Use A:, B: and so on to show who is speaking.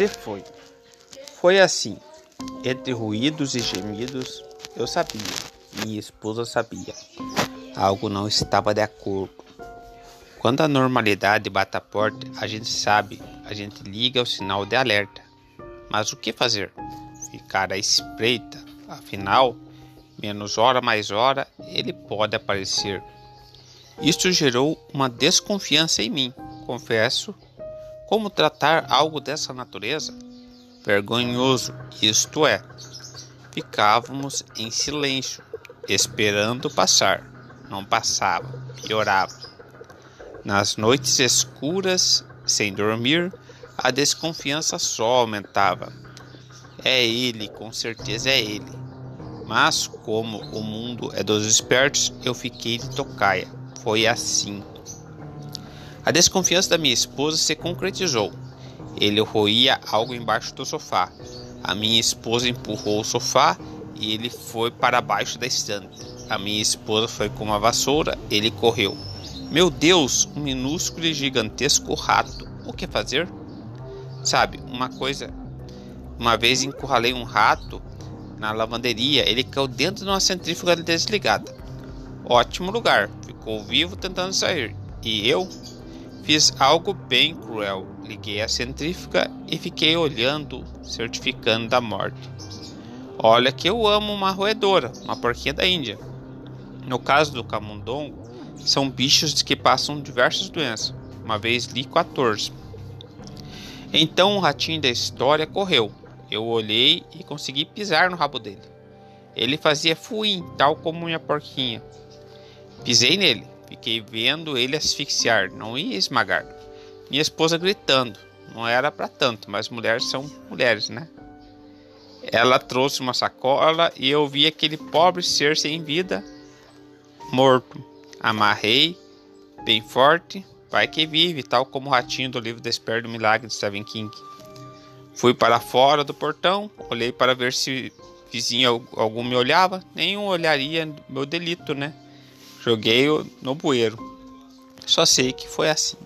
A: Se foi. Foi assim. Entre ruídos e gemidos, eu sabia. Minha esposa sabia. Algo não estava de acordo. Quando a normalidade bate a porta, a gente sabe, a gente liga o sinal de alerta. Mas o que fazer? Ficar à espreita? Afinal, menos hora mais hora, ele pode aparecer. Isto gerou uma desconfiança em mim, confesso. Como tratar algo dessa natureza? Vergonhoso, isto é. Ficávamos em silêncio, esperando passar. Não passava, piorava. Nas noites escuras, sem dormir, a desconfiança só aumentava. É ele, com certeza é ele. Mas, como o mundo é dos espertos, eu fiquei de tocaia. Foi assim. A desconfiança da minha esposa se concretizou. Ele roía algo embaixo do sofá. A minha esposa empurrou o sofá e ele foi para baixo da estante. A minha esposa foi com uma vassoura, ele correu. Meu Deus, um minúsculo e gigantesco rato. O que fazer? Sabe, uma coisa. Uma vez encurralei um rato na lavanderia, ele caiu dentro de uma centrífuga desligada. Ótimo lugar, ficou vivo tentando sair. E eu fiz algo bem cruel. Liguei a centrífuga e fiquei olhando, certificando da morte. Olha que eu amo uma roedora, uma porquinha da Índia. No caso do camundongo, são bichos que passam diversas doenças. Uma vez li 14. Então o ratinho da história correu. Eu olhei e consegui pisar no rabo dele. Ele fazia fuim, tal como minha porquinha. Pisei nele, fiquei vendo ele asfixiar, não ia esmagar. Minha esposa gritando. Não era para tanto, mas mulheres são mulheres, né? Ela trouxe uma sacola e eu vi aquele pobre ser sem vida, morto. Amarrei bem forte, vai que vive, tal como o ratinho do livro Desperto do Milagre de Stephen King. Fui para fora do portão, olhei para ver se vizinho algum me olhava, nenhum olharia meu delito, né? Joguei no bueiro. Só sei que foi assim.